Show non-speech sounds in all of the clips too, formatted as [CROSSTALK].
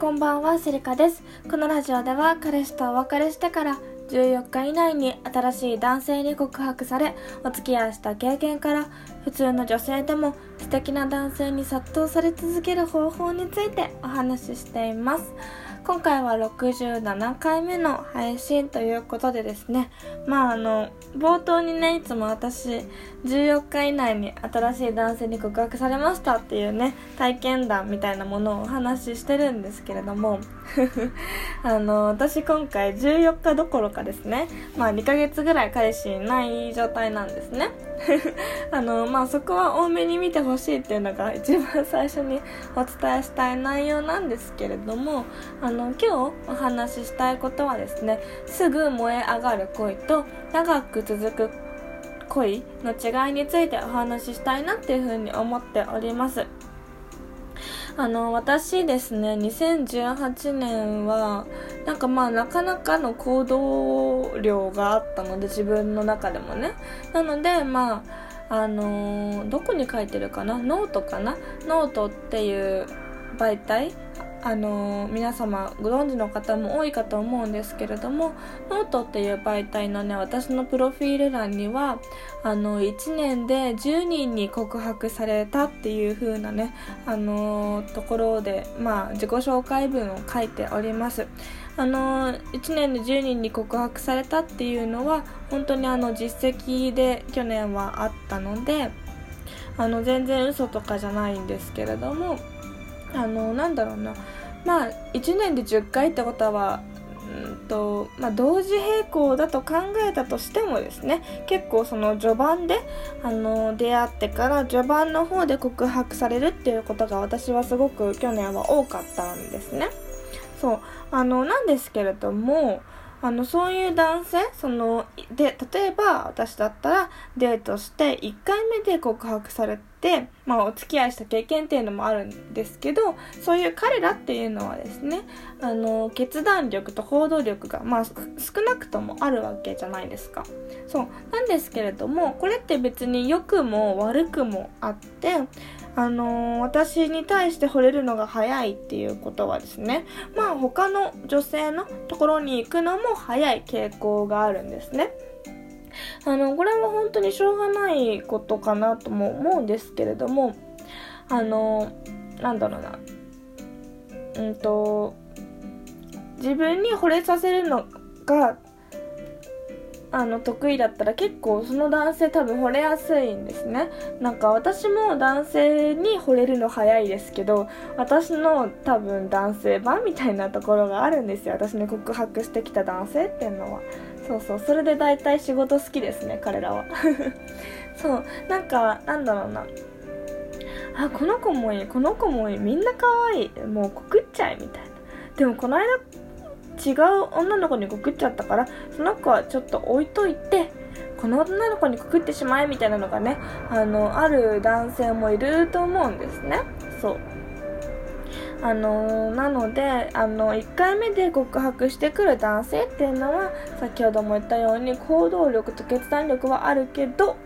こんばんは、セリカです。このラジオでは彼氏とお別れしてから14日以内に新しい男性に告白され、お付き合いした経験から普通の女性でも素敵な男性に殺到され続ける方法についてお話ししています。今回は67回目の配信ということでですね、まああの、冒頭にね、いつも私、14日以内に新しい男性に告白されましたっていうね、体験談みたいなものをお話ししてるんですけれども、[LAUGHS] あの、私今回14日どころかですね、まあ2ヶ月ぐらい彼氏いない状態なんですね。[LAUGHS] あの、まあそこは多めに見てほしいっていうのが一番最初にお伝えしたい内容なんですけれども、[LAUGHS] あの、今日お話ししたいことはですね、すぐ燃え上がる恋と長く続く恋の違いについてお話ししたいなっていうふうに思っております。あの、私ですね、2018年は、なんかまあなかなかの行動量があったので、自分の中でもね。なので、まあ、あのどこに書いてるかな？ノートかな？ノートっていう媒体あの皆様ご存知の方も多いかと思うんですけれどもノートっていう媒体のね私のプロフィール欄にはあの1年で10人に告白されたっていう風なねあのところでまあ自己紹介文を書いております。あの1年で10人に告白されたっていうのは本当にあの実績で去年はあったのであの全然嘘とかじゃないんですけれどもあのなんだろうな。まあ1年で10回ってことはうんとまあ、同時並行だと考えたとしてもですね。結構その序盤であの出会ってから序盤の方で告白されるっていうことが私はすごく去年は多かったんですね。そう。あのなんですけれどもあのそういう男性？そので例えば私だったらデートして1回目で告白されて、まあ、お付き合いした経験っていうのもあるんですけどそういう彼らっていうのはですねあの決断力と行動力が、まあ、少なくともあるわけじゃないですか。そう。なんですけれどもこれって別に良くも悪くもあってあの、私に対して惚れるのが早いっていうことはですね、まあ他の女性のところに行くのも早い傾向があるんですね。あの、これは本当にしょうがないことかなとも思うんですけれども、あのー、なんだろうな、うんと、自分に惚れさせるのがあの得意だったら結構その男性多分惚れやすいんですね。なんか私も男性に惚れるの早いですけど私の多分男性版みたいなところがあるんですよ。私に告白してきた男性っていうのは。そうそう。それで大体仕事好きですね彼らは。[LAUGHS] そう。なんかなんだろうな。あこの子もいいこの子もいい。みんな可愛い。もう告っちゃえみたいな。でもこの間違う女の子に告っちゃったからその子はちょっと置いといてこの女の子に告ってしまえみたいなのがねあのある男性もいると思うんですね。そう。あのー、なのであの1回目で告白してくる男性っていうのは先ほども言ったように行動力と決断力はあるけど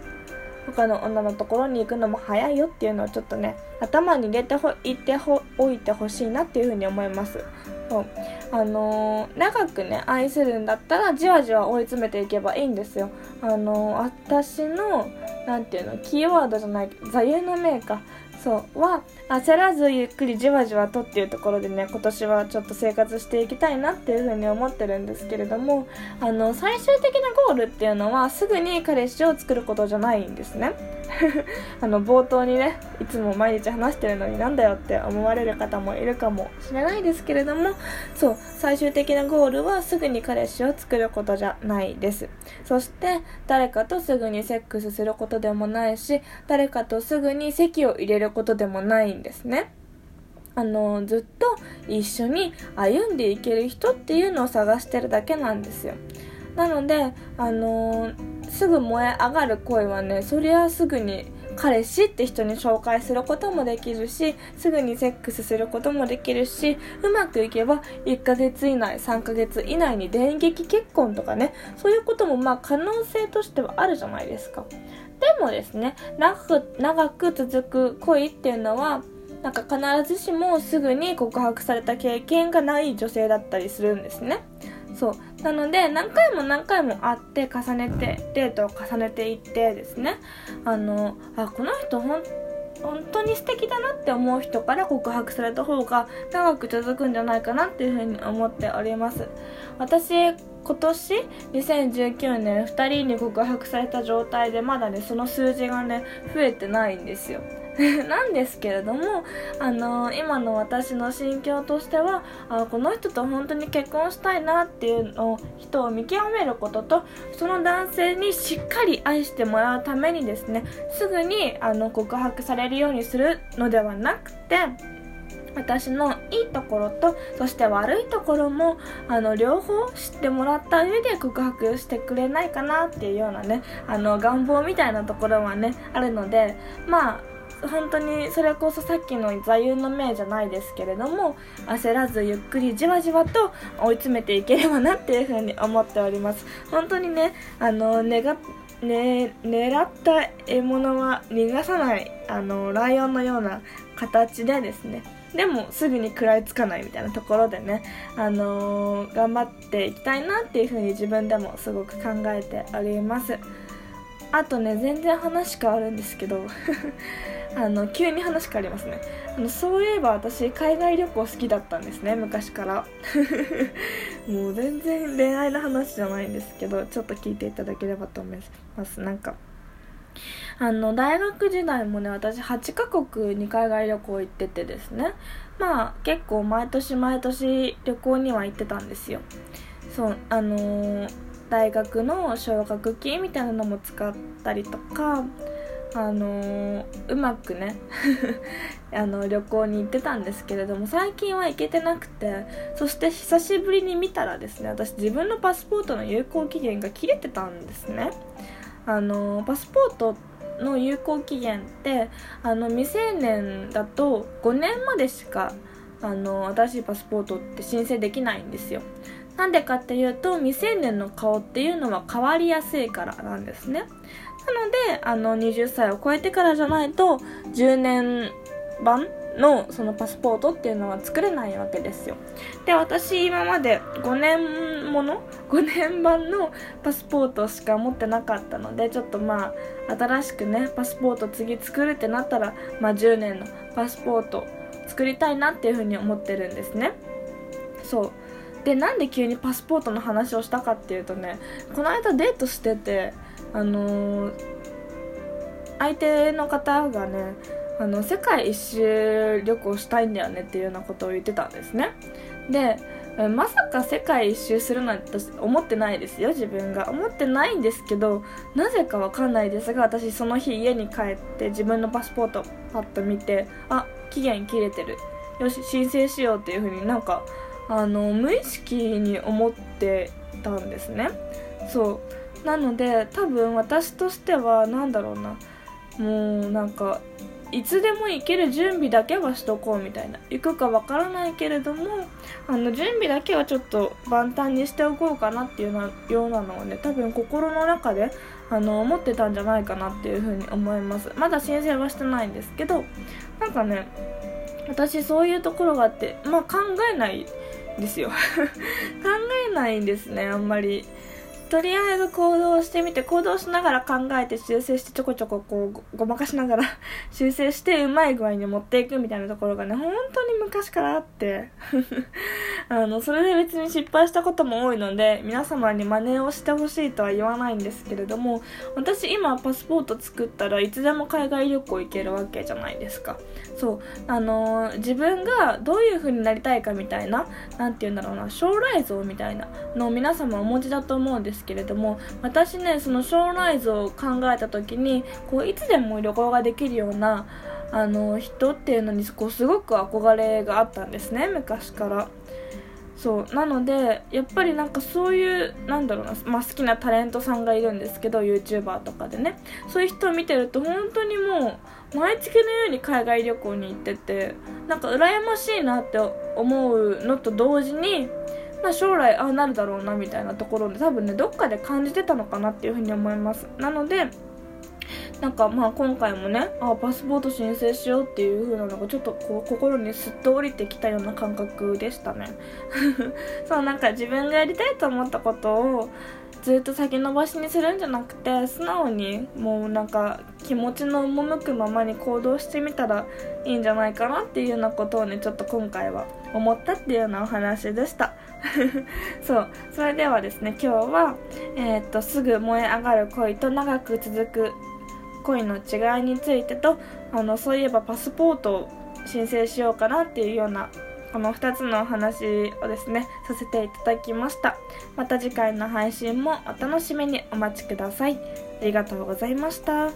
他の女のところに行くのも早いよっていうのをちょっとね頭に入れておいておいてほしいなっていうふうに思います。そう。あのー、長くね愛するんだったらじわじわ追い詰めていけばいいんですよ。あのー、私の何ていうのキーワードじゃない座右の銘か。そう。は焦らずゆっくりじわじわとっていうところでね今年はちょっと生活していきたいなっていうふうに思ってるんですけれどもあの最終的なゴールっていうのはすぐに彼氏を作ることじゃないんですね。[LAUGHS] あの冒頭にねいつも毎日話してるのになんだよって思われる方もいるかもしれないですけれどもそう最終的なゴールはすぐに彼氏を作ることじゃないです。そして誰かとすぐにセックスすることでもないし誰かとすぐに席を入れることでもないんですね。あのずっと一緒に歩んでいける人っていうのを探してるだけなんですよ。なのであのすぐ燃え上がる恋はねそりゃすぐに彼氏って人に紹介することもできるしすぐにセックスすることもできるしうまくいけば1ヶ月以内3ヶ月以内に電撃結婚とかねそういうこともまあ可能性としてはあるじゃないですか。でもですね長く長く続く恋っていうのはなんか必ずしもすぐに告白された経験がない女性だったりするんですね。そう。なので何回も何回も会って重ねてデートを重ねていってですね。あのあこの人本本当に素敵だなって思う人から告白された方が長く続くんじゃないかなっていうふうに思っております。私今年2019年2人に告白された状態でまだねその数字がね増えてないんですよ。[LAUGHS] なんですけれども、あのー、今の私の心境としてはあこの人と本当に結婚したいなっていうのを人を見極めることとその男性にしっかり愛してもらうためにですねすぐにあの告白されるようにするのではなくて私のいいところとそして悪いところもあの両方知ってもらった上で告白してくれないかなっていうようなねあの願望みたいなところはねあるのでまあ本当にそれこそさっきの座右の銘じゃないですけれども焦らずゆっくりじわじわと追い詰めていければなっていうふうに思っております。本当にねあの願ね、狙った獲物は逃がさないあのライオンのような形でですねでもすぐに食らいつかないみたいなところでね、あのー、頑張っていきたいなっていうふうに自分でもすごく考えております。あとね全然話変わるんですけどあの急に話変わりますね。あのそういえば私海外旅行好きだったんですね昔から。[LAUGHS] もう全然恋愛の話じゃないんですけどちょっと聞いていただければと思います。なんか。あの大学時代もね私8カ国に海外旅行行っててですね。まあ結構毎年毎年旅行には行ってたんですよ。そうあのー、大学の奨学金みたいなのも使ったりとかあの、うまくね [LAUGHS] あの旅行に行ってたんですけれども最近は行けてなくてそして久しぶりに見たらですね私自分のパスポートの有効期限が切れてたんですね。あの、パスポートの有効期限ってあの未成年だと5年までしかあの新しいパスポートって申請できないんですよ。なんでかっていうと未成年の顔っていうのは変わりやすいからなんですね。なので、あの、20歳を超えてからじゃないと、10年版のそのパスポートっていうのは作れないわけですよ。で、私今まで5年もの [LAUGHS] ?5 年版のパスポートしか持ってなかったので、ちょっとまあ、新しくね、パスポート次作るってなったら、まあ10年のパスポート作りたいなっていうふうに思ってるんですね。そう。で、なんで急にパスポートの話をしたかっていうとね、この間デートしてて、あの、相手の方がねあの世界一周旅行したいんだよねっていうようなことを言ってたんですね。でまさか世界一周するなんて思ってないですよ自分が。思ってないんですけどなぜかわかんないですが私その日家に帰って自分のパスポートパッと見てあ期限切れてる。よし申請しようっていう風になんかあの無意識に思ってたんですね。そう。なので多分私としては何だろうな。もうなんかいつでも行ける準備だけはしとこうみたいな。行くかわからないけれどもあの準備だけはちょっと万端にしておこうかなっていうようなのをね多分心の中であの思ってたんじゃないかなっていうふうに思います。まだ申請はしてないんですけどなんかね私そういうところがあってまあ考えないですよ。[LAUGHS] 考えないんですねあんまり。とりあえず行動してみて行動しながら考えて修正してちょこちょここうごまかしながら [LAUGHS] 修正してうまい具合に持っていくみたいなところがね本当に昔からあって。あのそれで別に失敗したことも多いので皆様に真似をしてほしいとは言わないんですけれども私今パスポート作ったらいつでも海外旅行行けるわけじゃないですか。そう。あのー、自分がどういう風になりたいかみたいな何て言うんだろうな将来像みたいなのを皆様お持ちだと思うんですけれども私ねその将来像を考えた時にこういつでも旅行ができるようなあの人っていうのにこうすごく憧れがあったんですね昔から。そうなのでやっぱりなんかそういうなんだろうな、まあ、好きなタレントさんがいるんですけど YouTuber とかでね。そういう人を見てると本当にもう毎月のように海外旅行に行っててなんか羨ましいなって思うのと同時にまあ、将来ああなるだろうなみたいなところで多分ねどっかで感じてたのかなっていうふうに思います。なのでなんかまあ今回もねあパスポート申請しようっていう風なのがちょっとこう心にすっと降りてきたような感覚でしたね。[LAUGHS] そうなんか自分がやりたいと思ったことをずっと先延ばしにするんじゃなくて素直にもうなんか気持ちの赴くままに行動してみたらいいんじゃないかなっていうようなことをねちょっと今回は思ったっていうようなお話でした。[LAUGHS] そうそれではですね今日は、えー、っとすぐ燃え上がる恋と長く続く恋の違いについてとあのそういえばパスポートを申請しようかなっていうようなこの2つのお話をですねさせていただきました。また次回の配信もお楽しみにお待ちください。ありがとうございました。